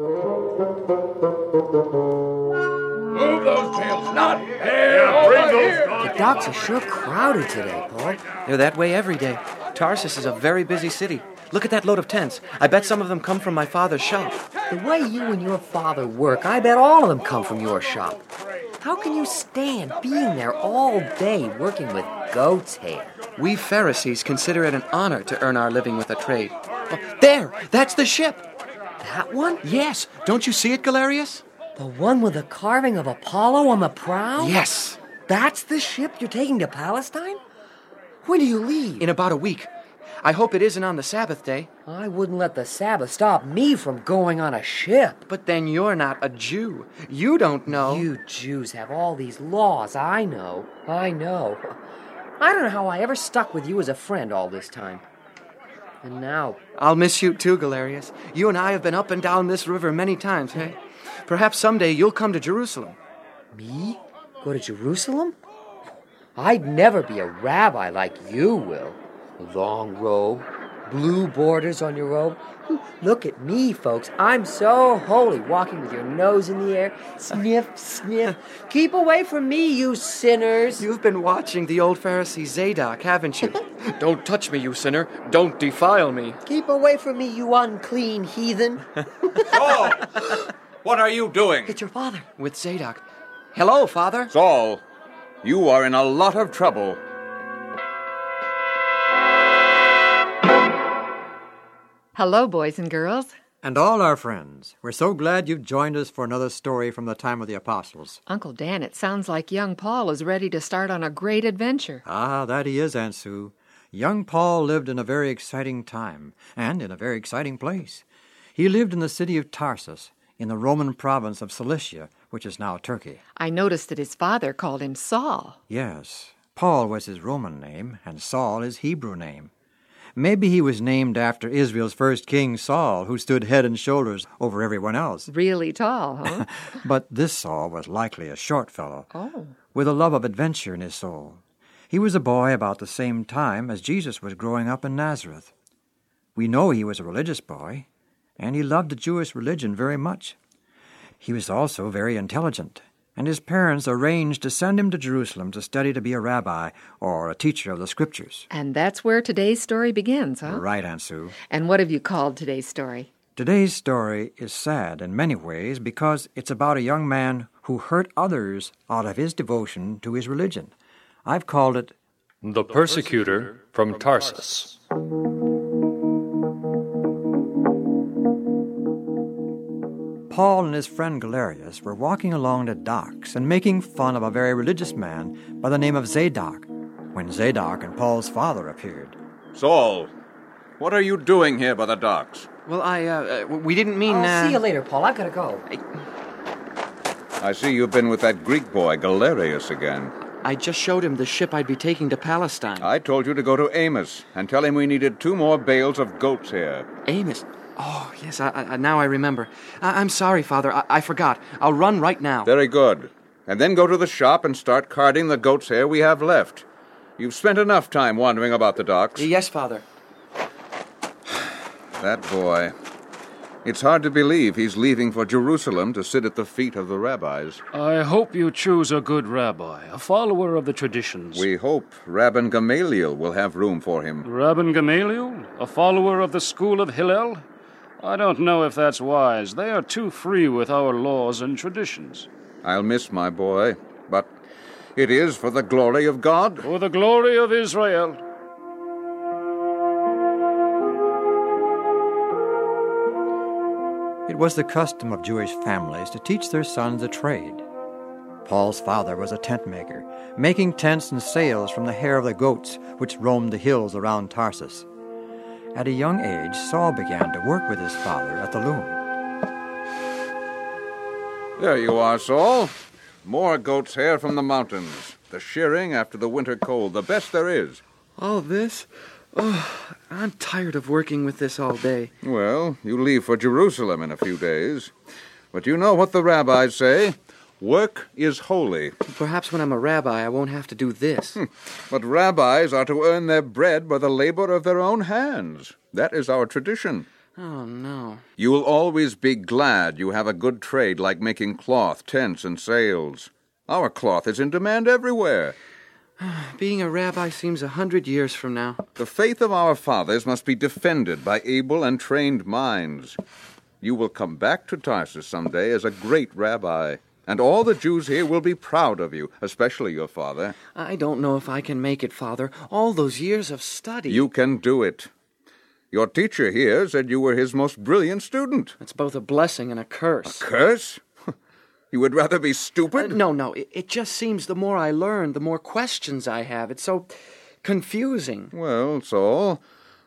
Move those tails, not here. bring those The docks are sure crowded today, Paul. They're that way every day. Tarsus is a very busy city. Look at that load of tents. I bet some of them come from my father's shop. The way you and your father work, I bet all of them come from your shop. How can you stand being there all day working with goat's hair? We Pharisees consider it an honor to earn our living with a trade. Oh, there! That's the ship! That one? Yes! Don't you see it, Galerius? The one with the carving of Apollo on the prow? Yes! That's the ship you're taking to Palestine? When do you leave? In about a week. I hope it isn't on the Sabbath day. I wouldn't let the Sabbath stop me from going on a ship. But then you're not a Jew. You don't know. You Jews have all these laws. I know. I know. I don't know how I ever stuck with you as a friend all this time. And now, I'll miss you too, Galerius. You and I have been up and down this river many times, hey? Perhaps someday you'll come to Jerusalem. me? Go to Jerusalem? I'd never be a rabbi like you will. Long robe, blue borders on your robe. Look at me, folks. I'm so holy, walking with your nose in the air. Sniff, sniff. Keep away from me, you sinners. You've been watching the old Pharisee Zadok, haven't you? Don't touch me, you sinner. Don't defile me. Keep away from me, you unclean heathen. Saul! what are you doing? It's your father. With Zadok. Hello, Father. Saul, you are in a lot of trouble. Hello, boys and girls. And all our friends, we're so glad you've joined us for another story from the time of the apostles. Uncle Dan, it sounds like young Paul is ready to start on a great adventure. Ah, that he is, Aunt Sue. Young Paul lived in a very exciting time, and in a very exciting place. He lived in the city of Tarsus, in the Roman province of Cilicia, which is now Turkey. I noticed that his father called him Saul. Yes, Paul was his Roman name, and Saul his Hebrew name. Maybe he was named after Israel's first king, Saul, who stood head and shoulders over everyone else. Really tall, huh? But this Saul was likely a short fellow, oh. with a love of adventure in his soul. He was a boy about the same time as Jesus was growing up in Nazareth. We know he was a religious boy, and he loved the Jewish religion very much. He was also very intelligent, and his parents arranged to send him to Jerusalem to study to be a rabbi or a teacher of the scriptures. And that's where today's story begins, huh? Right, Aunt Sue. And what have you called today's story? Today's story is sad in many ways because it's about a young man who hurt others out of his devotion to his religion. I've called it The Persecutor from Tarsus. Paul and his friend Galerius were walking along the docks and making fun of a very religious man by the name of Zadok when Zadok and Paul's father appeared. Saul, what are you doing here by the docks? Well, I, uh, uh, we didn't mean, I'll uh, see you later, Paul. I've got to go. I see you've been with that Greek boy, Galerius, again. I just showed him the ship I'd be taking to Palestine. I told you to go to Amos and tell him we needed two more bales of goat's here. Amos. Oh, yes, I, I, now I remember. I, I'm sorry, Father. I, I forgot. I'll run right now. Very good. And then go to the shop and start carding the goat's hair we have left. You've spent enough time wandering about the docks. Yes, Father. That boy. It's hard to believe he's leaving for Jerusalem to sit at the feet of the rabbis. I hope you choose a good rabbi, a follower of the traditions. We hope Rabban Gamaliel will have room for him. Rabban Gamaliel, a follower of the school of Hillel? I don't know if that's wise. They are too free with our laws and traditions. I'll miss my boy, but it is for the glory of God. For the glory of Israel. It was the custom of Jewish families to teach their sons a trade. Paul's father was a tent maker, making tents and sails from the hair of the goats which roamed the hills around Tarsus. At a young age, Saul began to work with his father at the loom. There you are, Saul. More goat's hair from the mountains. The shearing after the winter cold, the best there is. All this? Oh, I'm tired of working with this all day. Well, you leave for Jerusalem in a few days. But you know what the rabbis say work is holy. Perhaps when I'm a rabbi, I won't have to do this. Hmm. But rabbis are to earn their bread by the labor of their own hands. That is our tradition. Oh, no. You will always be glad you have a good trade like making cloth, tents, and sails. Our cloth is in demand everywhere. Being a rabbi seems a hundred years from now. The faith of our fathers must be defended by able and trained minds. You will come back to Tarsus some day as a great rabbi, and all the Jews here will be proud of you, especially your father. I don't know if I can make it, Father. All those years of study. You can do it. Your teacher here said you were his most brilliant student. It's both a blessing and a curse. Curse? You would rather be stupid? Uh, no, no. It, it just seems the more I learn, the more questions I have. It's so confusing. Well, Saul,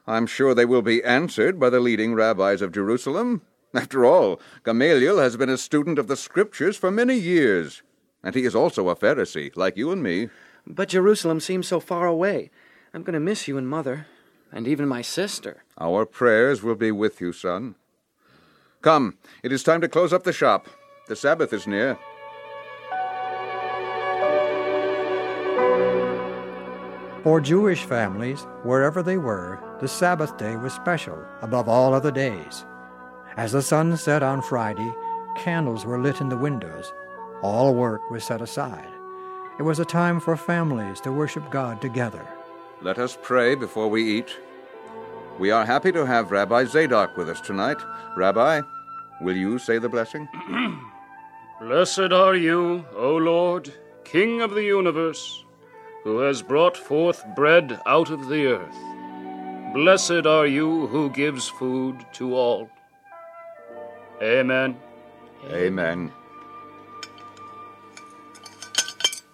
I'm sure they will be answered by the leading rabbis of Jerusalem. After all, Gamaliel has been a student of the Scriptures for many years, and he is also a Pharisee, like you and me. But Jerusalem seems so far away. I'm going to miss you and Mother, and even my sister. Our prayers will be with you, son. Come, it is time to close up the shop. The Sabbath is near. For Jewish families, wherever they were, the Sabbath day was special above all other days. As the sun set on Friday, candles were lit in the windows. All work was set aside. It was a time for families to worship God together. Let us pray before we eat. We are happy to have Rabbi Zadok with us tonight. Rabbi, will you say the blessing? Blessed are you, O Lord, King of the universe, who has brought forth bread out of the earth. Blessed are you who gives food to all. Amen. Amen.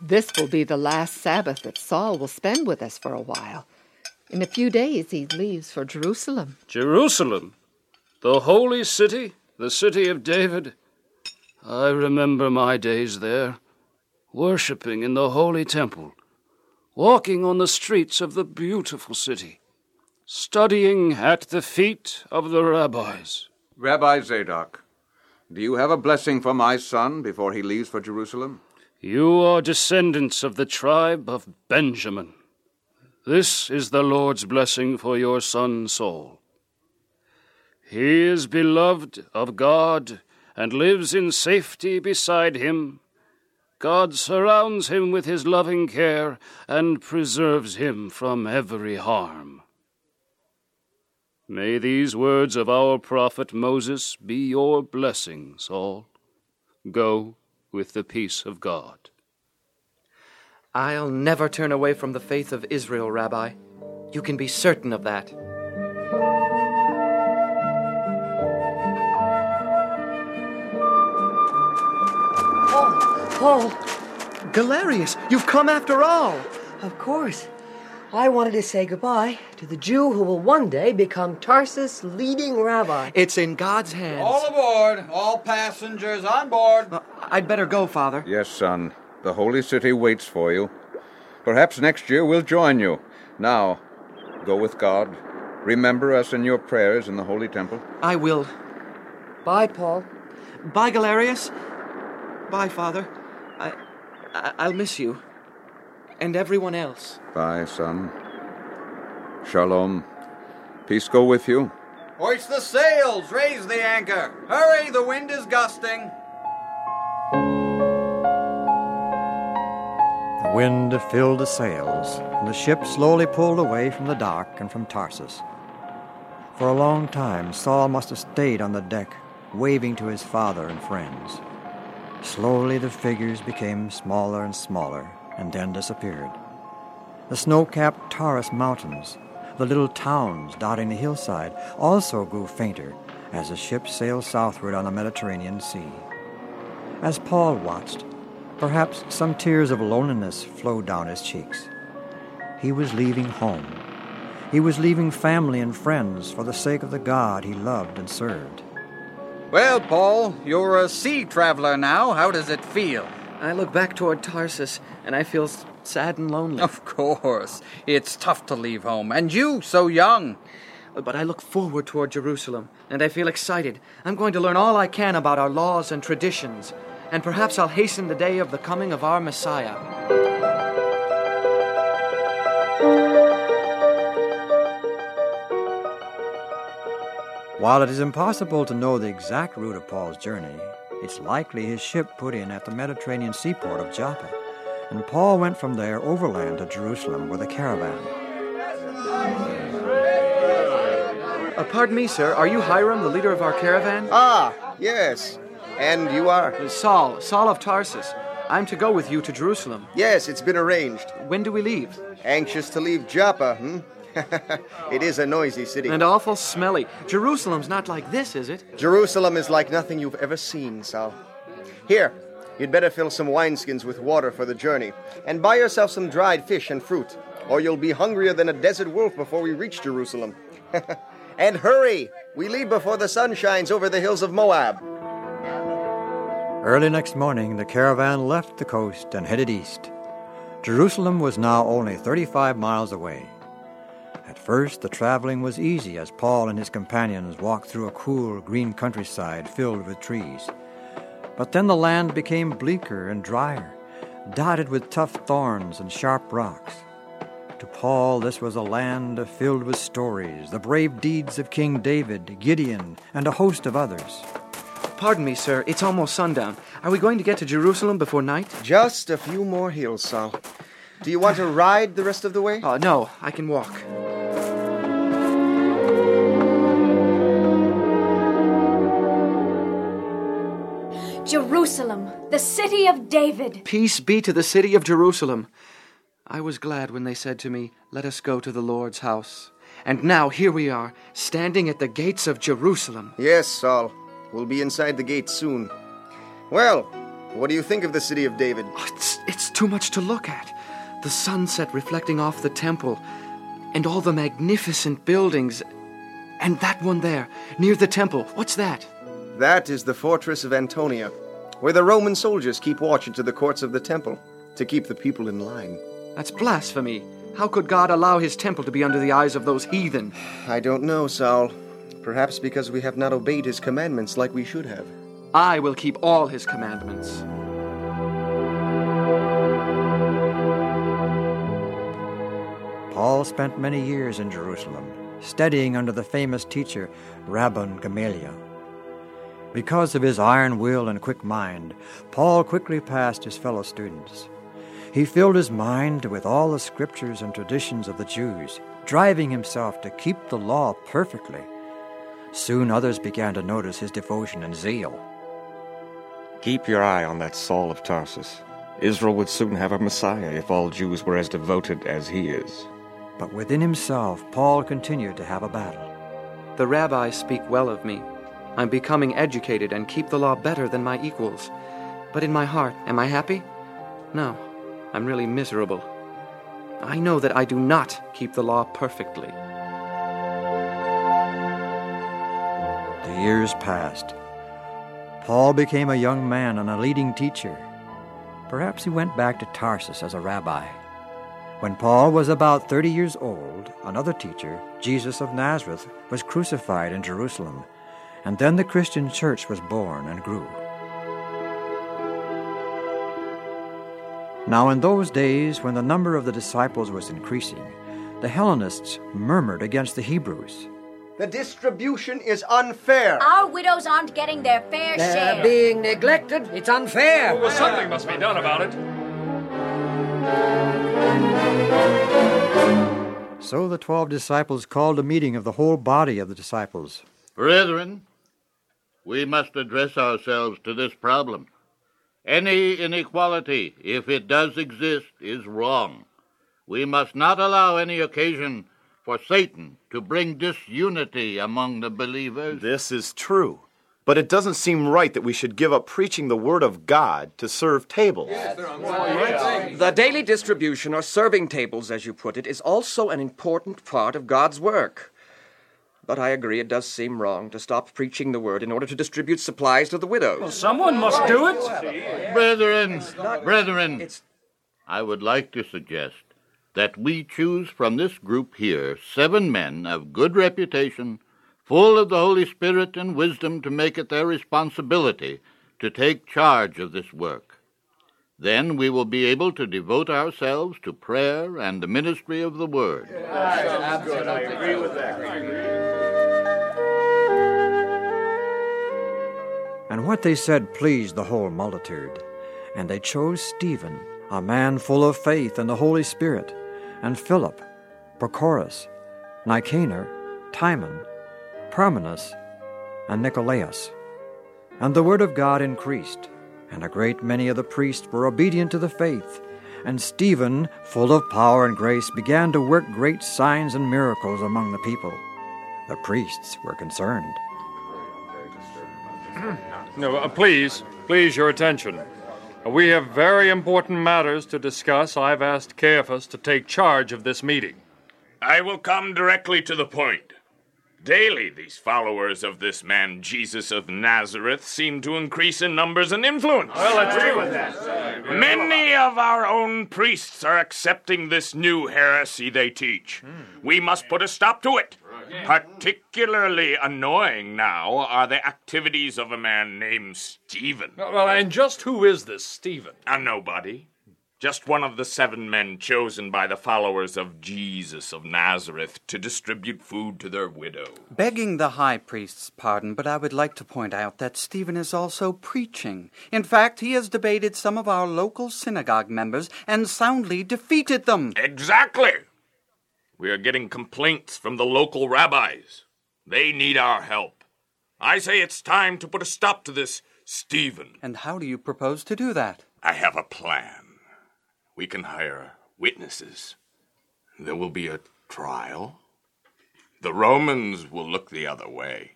This will be the last Sabbath that Saul will spend with us for a while. In a few days, he leaves for Jerusalem. Jerusalem, the holy city, the city of David. I remember my days there, worshipping in the holy temple, walking on the streets of the beautiful city, studying at the feet of the rabbis. Rabbi Zadok, do you have a blessing for my son before he leaves for Jerusalem? You are descendants of the tribe of Benjamin. This is the Lord's blessing for your son Saul. He is beloved of God and lives in safety beside him. God surrounds him with his loving care and preserves him from every harm. May these words of our prophet Moses be your blessing, Saul. Go with the peace of God. I'll never turn away from the faith of Israel, Rabbi. You can be certain of that. Paul, Paul, Galerius, you've come after all. of course. I wanted to say goodbye to the Jew who will one day become Tarsus' leading rabbi. It's in God's hands. All aboard! All passengers on board! Uh, I'd better go, Father. Yes, son. The holy city waits for you. Perhaps next year we'll join you. Now, go with God. Remember us in your prayers in the holy temple. I will. Bye, Paul. Bye, Galerius. Bye, Father. I, I I'll miss you. And everyone else. Bye, son. Shalom. Peace go with you. Hoist the sails! Raise the anchor! Hurry, the wind is gusting! The wind filled the sails, and the ship slowly pulled away from the dock and from Tarsus. For a long time, Saul must have stayed on the deck, waving to his father and friends. Slowly, the figures became smaller and smaller, and then disappeared. The snow capped Taurus mountains, the little towns dotting the hillside, also grew fainter as the ship sailed southward on the Mediterranean Sea. As Paul watched, perhaps some tears of loneliness flowed down his cheeks. He was leaving home. He was leaving family and friends for the sake of the God he loved and served. Well, Paul, you're a sea traveler now. How does it feel? I look back toward Tarsus, and I feel sad and lonely. Of course. It's tough to leave home, and you so young. Uh, but I look forward toward Jerusalem, and I feel excited. I'm going to learn all I can about our laws and traditions, and perhaps I'll hasten the day of the coming of our Messiah. While it is impossible to know the exact route of Paul's journey, it's likely his ship put in at the Mediterranean seaport of Joppa, and Paul went from there overland to Jerusalem with a caravan. Uh, pardon me, sir. Are you Hiram, the leader of our caravan? Ah, yes. And you are? Uh, Saul, Saul of Tarsus. I'm to go with you to Jerusalem. Yes, it's been arranged. When do we leave? Anxious to leave Joppa, hmm? it is a noisy city. And awful smelly. Jerusalem's not like this, is it? Jerusalem is like nothing you've ever seen, Saul. Here, you'd better fill some wineskins with water for the journey, and buy yourself some dried fish and fruit, or you'll be hungrier than a desert wolf before we reach Jerusalem. and hurry! We leave before the sun shines over the hills of Moab. Early next morning, the caravan left the coast and headed east. Jerusalem was now only 35 miles away. At first, the traveling was easy as Paul and his companions walked through a cool green countryside filled with trees. But then the land became bleaker and drier, dotted with tough thorns and sharp rocks. To Paul, this was a land filled with stories, the brave deeds of King David, Gideon, and a host of others. Pardon me, sir. It's almost sundown. Are we going to get to Jerusalem before night? Just a few more hills, Saul. Do you want to ride the rest of the way? Oh, no. I can walk. Jerusalem, the city of David. Peace be to the city of Jerusalem. I was glad when they said to me, Let us go to the Lord's house. And now here we are, standing at the gates of Jerusalem. Yes, Saul. We'll be inside the gates soon. Well, what do you think of the city of David? Oh, it's, it's too much to look at. The sunset reflecting off the temple, and all the magnificent buildings. And that one there, near the temple. What's that? That is the fortress of Antonia, where the Roman soldiers keep watch into the courts of the temple to keep the people in line. That's blasphemy. How could God allow his temple to be under the eyes of those heathen? I don't know, Saul. Perhaps because we have not obeyed his commandments like we should have. I will keep all his commandments. Paul spent many years in Jerusalem, studying under the famous teacher Rabban Gamaliel. Because of his iron will and quick mind, Paul quickly passed his fellow students. He filled his mind with all the scriptures and traditions of the Jews, driving himself to keep the law perfectly. Soon others began to notice his devotion and zeal. Keep your eye on that Saul of Tarsus. Israel would soon have a Messiah if all Jews were as devoted as he is. But within himself, Paul continued to have a battle. The rabbis speak well of me. I'm becoming educated and keep the law better than my equals. But in my heart, am I happy? No, I'm really miserable. I know that I do not keep the law perfectly. The years passed. Paul became a young man and a leading teacher. Perhaps he went back to Tarsus as a rabbi. When Paul was about 30 years old, another teacher, Jesus of Nazareth, was crucified in Jerusalem, and then the Christian church was born and grew. Now, in those days, when the number of the disciples was increasing, the Hellenists murmured against the Hebrews. The distribution is unfair. Our widows aren't getting their fair They're share. being neglected. It's unfair. Well, something must be done about it. So the twelve disciples called a meeting of the whole body of the disciples. Brethren, we must address ourselves to this problem. Any inequality, if it does exist, is wrong. We must not allow any occasion for Satan to bring disunity among the believers. This is true. But it doesn't seem right that we should give up preaching the Word of God to serve tables. The daily distribution or serving tables, as you put it, is also an important part of God's work. But I agree it does seem wrong to stop preaching the word in order to distribute supplies to the widows. Well, someone must do it. Brethren, brethren, I would like to suggest that we choose from this group here seven men of good reputation, full of the Holy Spirit and wisdom to make it their responsibility to take charge of this work. Then we will be able to devote ourselves to prayer and the ministry of the Word. Absolutely. I agree with that. What they said pleased the whole multitude, and they chose Stephen, a man full of faith and the Holy Spirit, and Philip, Prochorus, Nicanor, Timon, Parmenas, and Nicolaus. And the word of God increased, and a great many of the priests were obedient to the faith. And Stephen, full of power and grace, began to work great signs and miracles among the people. The priests were concerned. No, uh, please, please, your attention. Uh, We have very important matters to discuss. I've asked Caiaphas to take charge of this meeting. I will come directly to the point. Daily, these followers of this man Jesus of Nazareth seem to increase in numbers and influence. Well, that's true. with that. Many of our own priests are accepting this new heresy they teach. Hmm. We must put a stop to it. Particularly annoying now are the activities of a man named Stephen. Well, and just who is this Stephen? A nobody. Just one of the seven men chosen by the followers of Jesus of Nazareth to distribute food to their widow. Begging the high priest's pardon, but I would like to point out that Stephen is also preaching. In fact, he has debated some of our local synagogue members and soundly defeated them. Exactly. We are getting complaints from the local rabbis. They need our help. I say it's time to put a stop to this Stephen. And how do you propose to do that? I have a plan. We can hire witnesses. There will be a trial. The Romans will look the other way.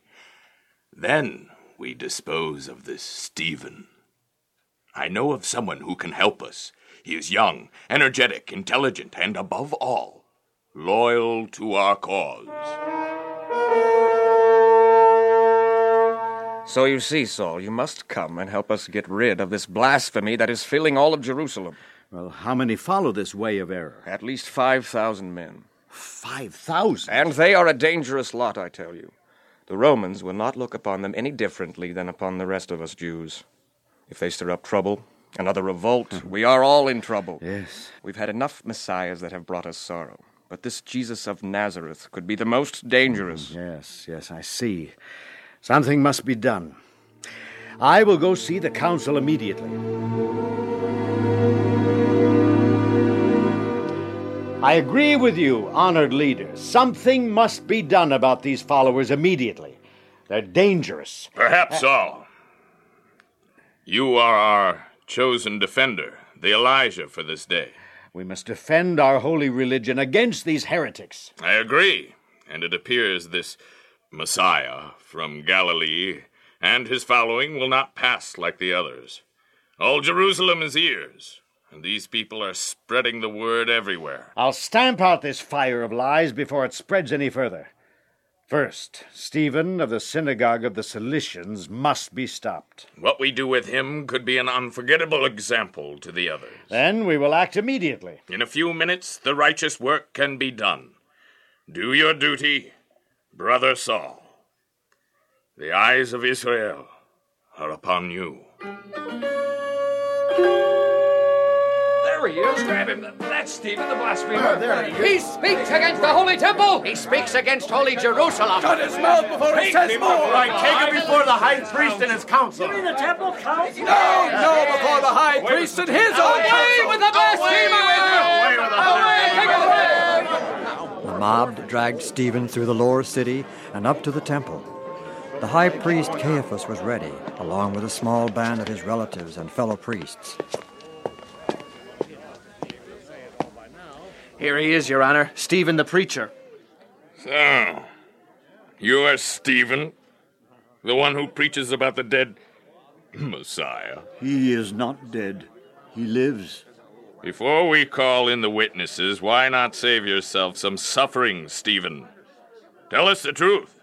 Then we dispose of this Stephen. I know of someone who can help us. He is young, energetic, intelligent, and above all, loyal to our cause. So you see, Saul, you must come and help us get rid of this blasphemy that is filling all of Jerusalem. Well, how many follow this way of error? At least 5,000 men. Five thousand? And they are a dangerous lot, I tell you. The Romans will not look upon them any differently than upon the rest of us Jews. If they stir up trouble, another revolt, hmm. we are all in trouble. Yes. We've had enough messiahs that have brought us sorrow. But this Jesus of Nazareth could be the most dangerous. Hmm, yes, yes, I see. Something must be done. I will go see the council immediately. I agree with you, honored leaders. Something must be done about these followers immediately. They're dangerous. Perhaps so. You are our chosen defender, the Elijah for this day. We must defend our holy religion against these heretics. I agree. And it appears this Messiah from Galilee and his following will not pass like the others. All Jerusalem is ears, and these people are spreading the word everywhere. I'll stamp out this fire of lies before it spreads any further. First, Stephen of the synagogue of the Cilicians must be stopped. What we do with him could be an unforgettable example to the others. Then we will act immediately. In a few minutes, the righteous work can be done. Do your duty, Brother Saul. The eyes of Israel are upon you. There he is. Grab him. That's Stephen the blasphemer. Oh, there he is. He speaks against the holy temple. He speaks against holy Jerusalem. Shut his mouth before he says more. Right, take him before the high priest and his council. You mean the temple council? No, no, before the high priest and his own Away council. with the blasphemer! Away with the Away, take it away! The mob dragged Stephen through the lower city and up to the temple. The high priest Caiaphas was ready, along with a small band of his relatives and fellow priests. Here he is, Your Honor, Stephen the preacher. So, you are Stephen, the one who preaches about the dead Messiah. He is not dead. He lives. Before we call in the witnesses, why not save yourself some suffering, Stephen? Tell us the truth.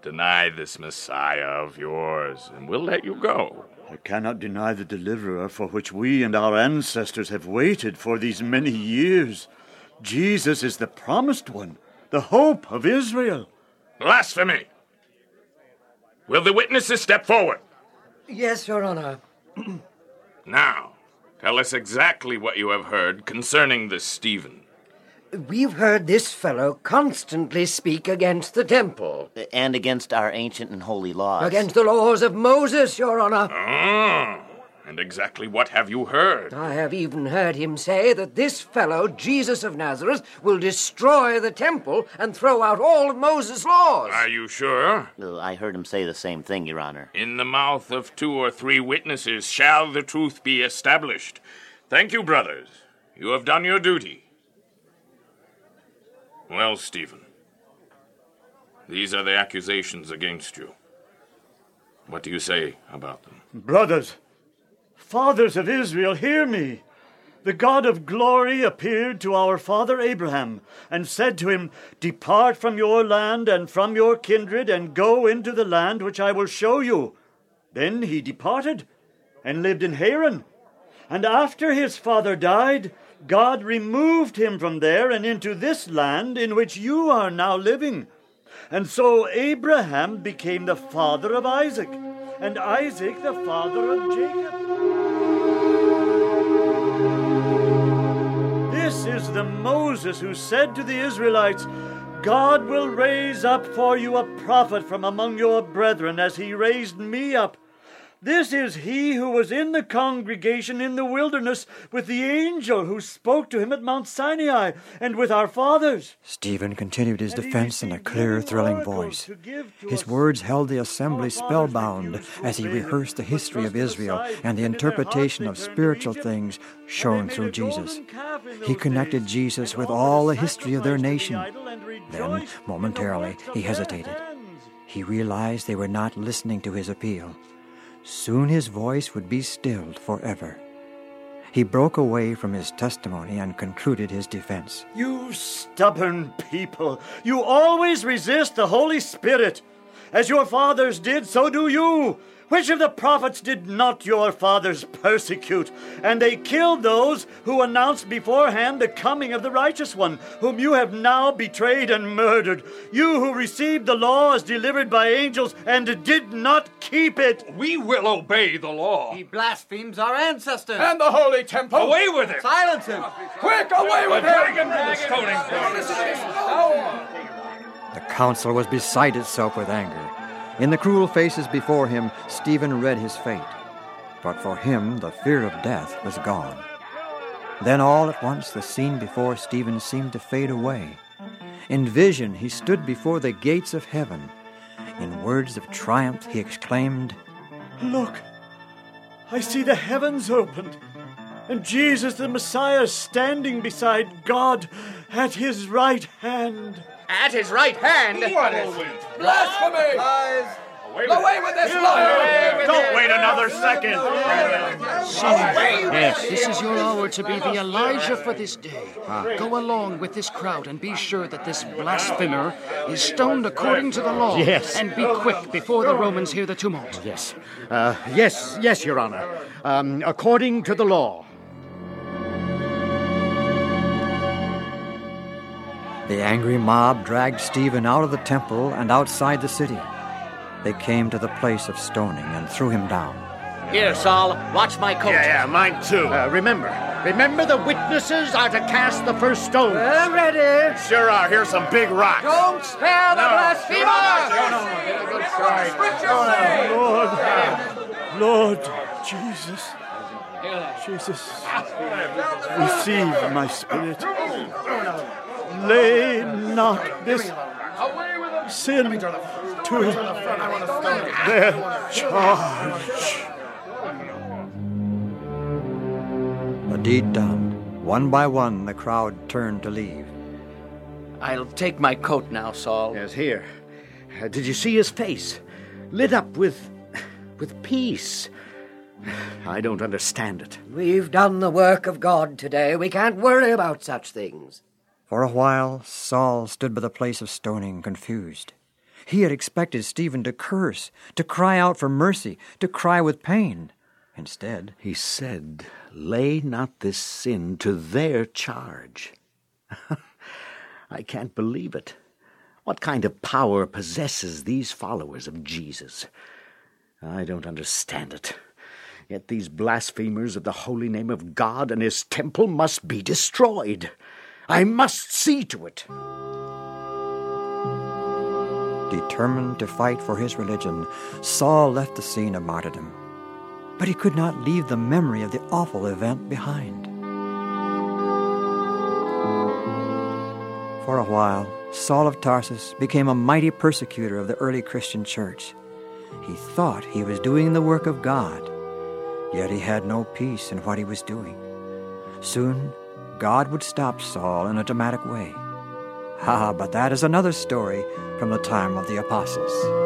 Deny this Messiah of yours, and we'll let you go. I cannot deny the deliverer for which we and our ancestors have waited for these many years. Jesus is the promised one, the hope of Israel. Blasphemy! Will the witnesses step forward? Yes, Your Honor. Now, tell us exactly what you have heard concerning this Stephen. We've heard this fellow constantly speak against the temple. And against our ancient and holy laws. Against the laws of Moses, Your Honor. Ah, and exactly what have you heard? I have even heard him say that this fellow, Jesus of Nazareth, will destroy the temple and throw out all of Moses' laws. Are you sure? Uh, I heard him say the same thing, Your Honor. In the mouth of two or three witnesses shall the truth be established. Thank you, brothers. You have done your duty. Well, Stephen, these are the accusations against you. What do you say about them? Brothers, fathers of Israel, hear me. The God of glory appeared to our father Abraham and said to him, Depart from your land and from your kindred and go into the land which I will show you. Then he departed and lived in Haran. And after his father died, God removed him from there and into this land in which you are now living. And so Abraham became the father of Isaac, and Isaac the father of Jacob. The Moses who said to the Israelites, God will raise up for you a prophet from among your brethren, as he raised me up. This is he who was in the congregation in the wilderness with the angel who spoke to him at Mount Sinai and with our fathers. Stephen continued his defense in a clear, thrilling voice. His words held the assembly spellbound as he rehearsed the history of Israel and the interpretation of spiritual things shown through Jesus. He connected Jesus with all the history of their nation. Then, momentarily, he hesitated. He realized they were not listening to his appeal. Soon his voice would be stilled forever. He broke away from his testimony and concluded his defense. You stubborn people, you always resist the Holy Spirit. As your fathers did, so do you. Which of the prophets did not your fathers persecute? And they killed those who announced beforehand the coming of the righteous one, whom you have now betrayed and murdered. You who received the law as delivered by angels and did not keep it. We will obey the law. He blasphemes our ancestors. And the holy temple. Away with it. Silence him. Quick, away with him. The council was beside itself with anger. In the cruel faces before him, Stephen read his fate. But for him, the fear of death was gone. Then all at once the scene before Stephen seemed to fade away. In vision, he stood before the gates of heaven. In words of triumph, he exclaimed, Look, I see the heavens opened, and Jesus the Messiah standing beside God at his right hand. At his right hand? What is Blasphemy! Lies! Away with this liar! Don't wait another second. Yes, this is your hour to be the Elijah for this day. Go along with this crowd and be sure that this blasphemer is stoned according to the law. Yes. And be quick before the Romans hear the tumult. Yes. Uh, yes, yes, Your Honor. Um, according to the law. The angry mob dragged Stephen out of the temple and outside the city. They came to the place of stoning and threw him down. Here, Saul, watch my coat. Yeah, yeah, mine too. Uh, remember, remember the witnesses are to cast the first stone. I'm ready. Sure are. Here's some big rocks. Don't spare the no. blasphemers! Lord, Lord Jesus, Jesus, receive my spirit. Lay not this sin to their charge. The deed done, one by one the crowd turned to leave. I'll take my coat now, Saul. Yes, here. Uh, did you see his face? Lit up with. with peace. I don't understand it. We've done the work of God today. We can't worry about such things. For a while, Saul stood by the place of stoning, confused. He had expected Stephen to curse, to cry out for mercy, to cry with pain. Instead, he said, Lay not this sin to their charge. I can't believe it. What kind of power possesses these followers of Jesus? I don't understand it. Yet these blasphemers of the holy name of God and his temple must be destroyed. I must see to it. Determined to fight for his religion, Saul left the scene of martyrdom. But he could not leave the memory of the awful event behind. For a while, Saul of Tarsus became a mighty persecutor of the early Christian church. He thought he was doing the work of God, yet he had no peace in what he was doing. Soon, God would stop Saul in a dramatic way. Ah, but that is another story from the time of the apostles.